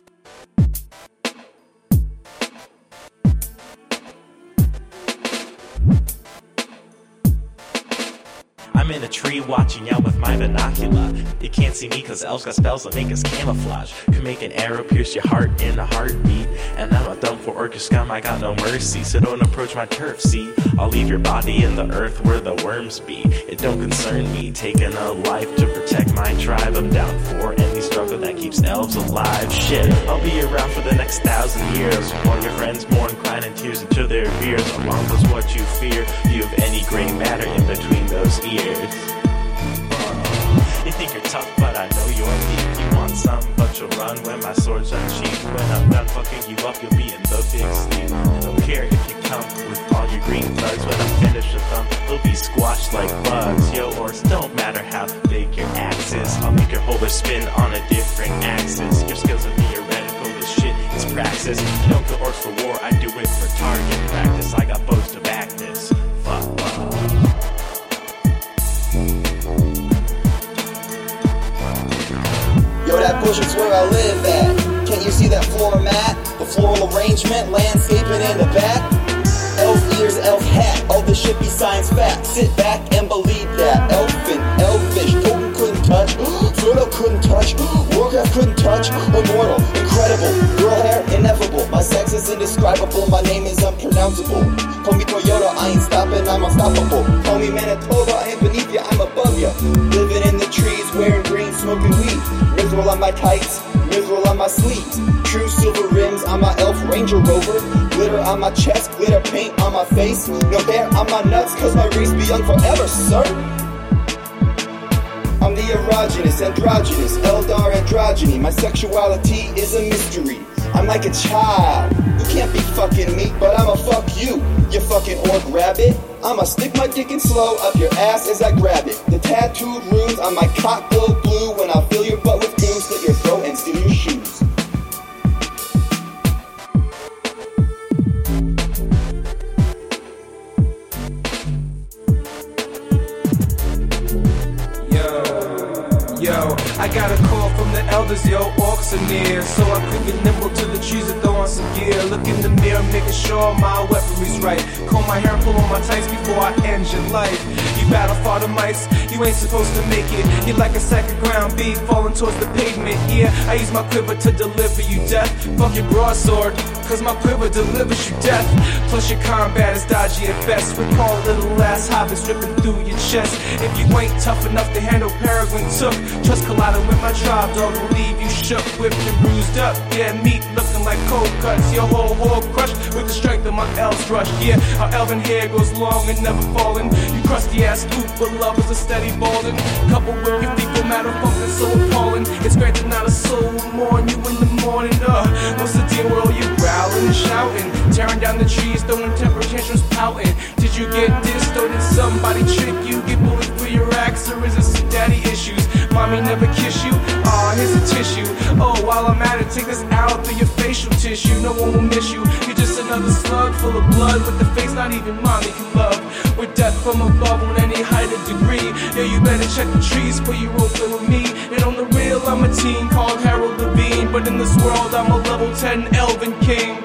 I'm in a tree watching out with my binocular. You can't see me cause elves got spells that make us camouflage. Could make an arrow pierce your heart in a heartbeat. And I'm a dumb for orca scum, I got no mercy. So don't approach my turf, see? I'll leave your body in the earth where the worms be. It don't concern me, taking a life to protect my tribe. I'm down for any struggle that keeps elves alive. Shit, I'll be around for the next thousand years. While your friends mourn, crying in tears into their ears. Along with what you fear, you have any gray matter You think you're tough, but I know you're weak. You want some, but you'll run when my sword's unsheathed. When I'm done fucking you up, you'll be in the big sleep. I don't care if you come with all your green thugs. When I'm finished with them, they'll be squashed like bugs. Yo, ors don't matter how big your axe is. I'll make your holder spin on a different axis. Your skills are theoretical, this shit is praxis. You don't kill orcs for war, I do it Yo, where I live at. Can't you see that floor mat? The floral arrangement, landscaping in the back. Elf ears, elf hat, all this shit be science fact. Sit back and believe that. Elfin, elfish, Totem couldn't touch. Frodo couldn't touch. Warcraft couldn't touch. Immortal, incredible, girl hair, ineffable. My sex is indescribable, my name is unpronounceable. On my elf ranger rover. Glitter on my chest, glitter paint on my face. No hair on my nuts, cause my race be young forever, sir. I'm the erogenous, androgynous, Eldar androgyny. My sexuality is a mystery. I'm like a child. You can't be fucking me, but I'ma fuck you, you fucking orc rabbit. I'ma stick my dick in slow up your ass as I grab it. The tattooed runes on my cock glow I got a call from the elders, yo, orcs are near. So I quick and nimble to the trees and throw on some gear. Look in the mirror, making sure my weaponry's right. Comb my hair pull on my tights before I end your life. Battle for the mice, you ain't supposed to make it. You're like a sack of ground beef falling towards the pavement. Yeah, I use my quiver to deliver you death. Fuck your broadsword, cause my quiver delivers you death. Plus your combat is dodgy at best. Recall little ass hobbits ripping through your chest. If you ain't tough enough to handle Peregrin Took, trust colliding with my tribe, will leave you shook, whipped and bruised up. Yeah, meat looking like cold cuts. Your whole world crushed with the strength of my elves rush. Yeah, our elven hair goes long and never falling. You crusty ass loop, but love is a steady balling. Couple with your fecal matter function so appalling. It's granted not a soul will mourn you in the morning. Uh, what's the deal with all you growling and shouting? Tearing down the trees, throwing temper tantrums, pouting. Did you get dissed or did somebody trick you? Get bullied for your acts or is it some daddy issues? Mommy never kiss you? Aw, here's a tissue. Oh, while I'm at it, take this out through your tissue. No one will miss you. You're just another slug full of blood with the face not even mommy can love. With death from above on any height or degree. Yeah, you better check the trees for you role play with me. And on the real, I'm a teen called Harold Levine. But in this world, I'm a level 10 elven king.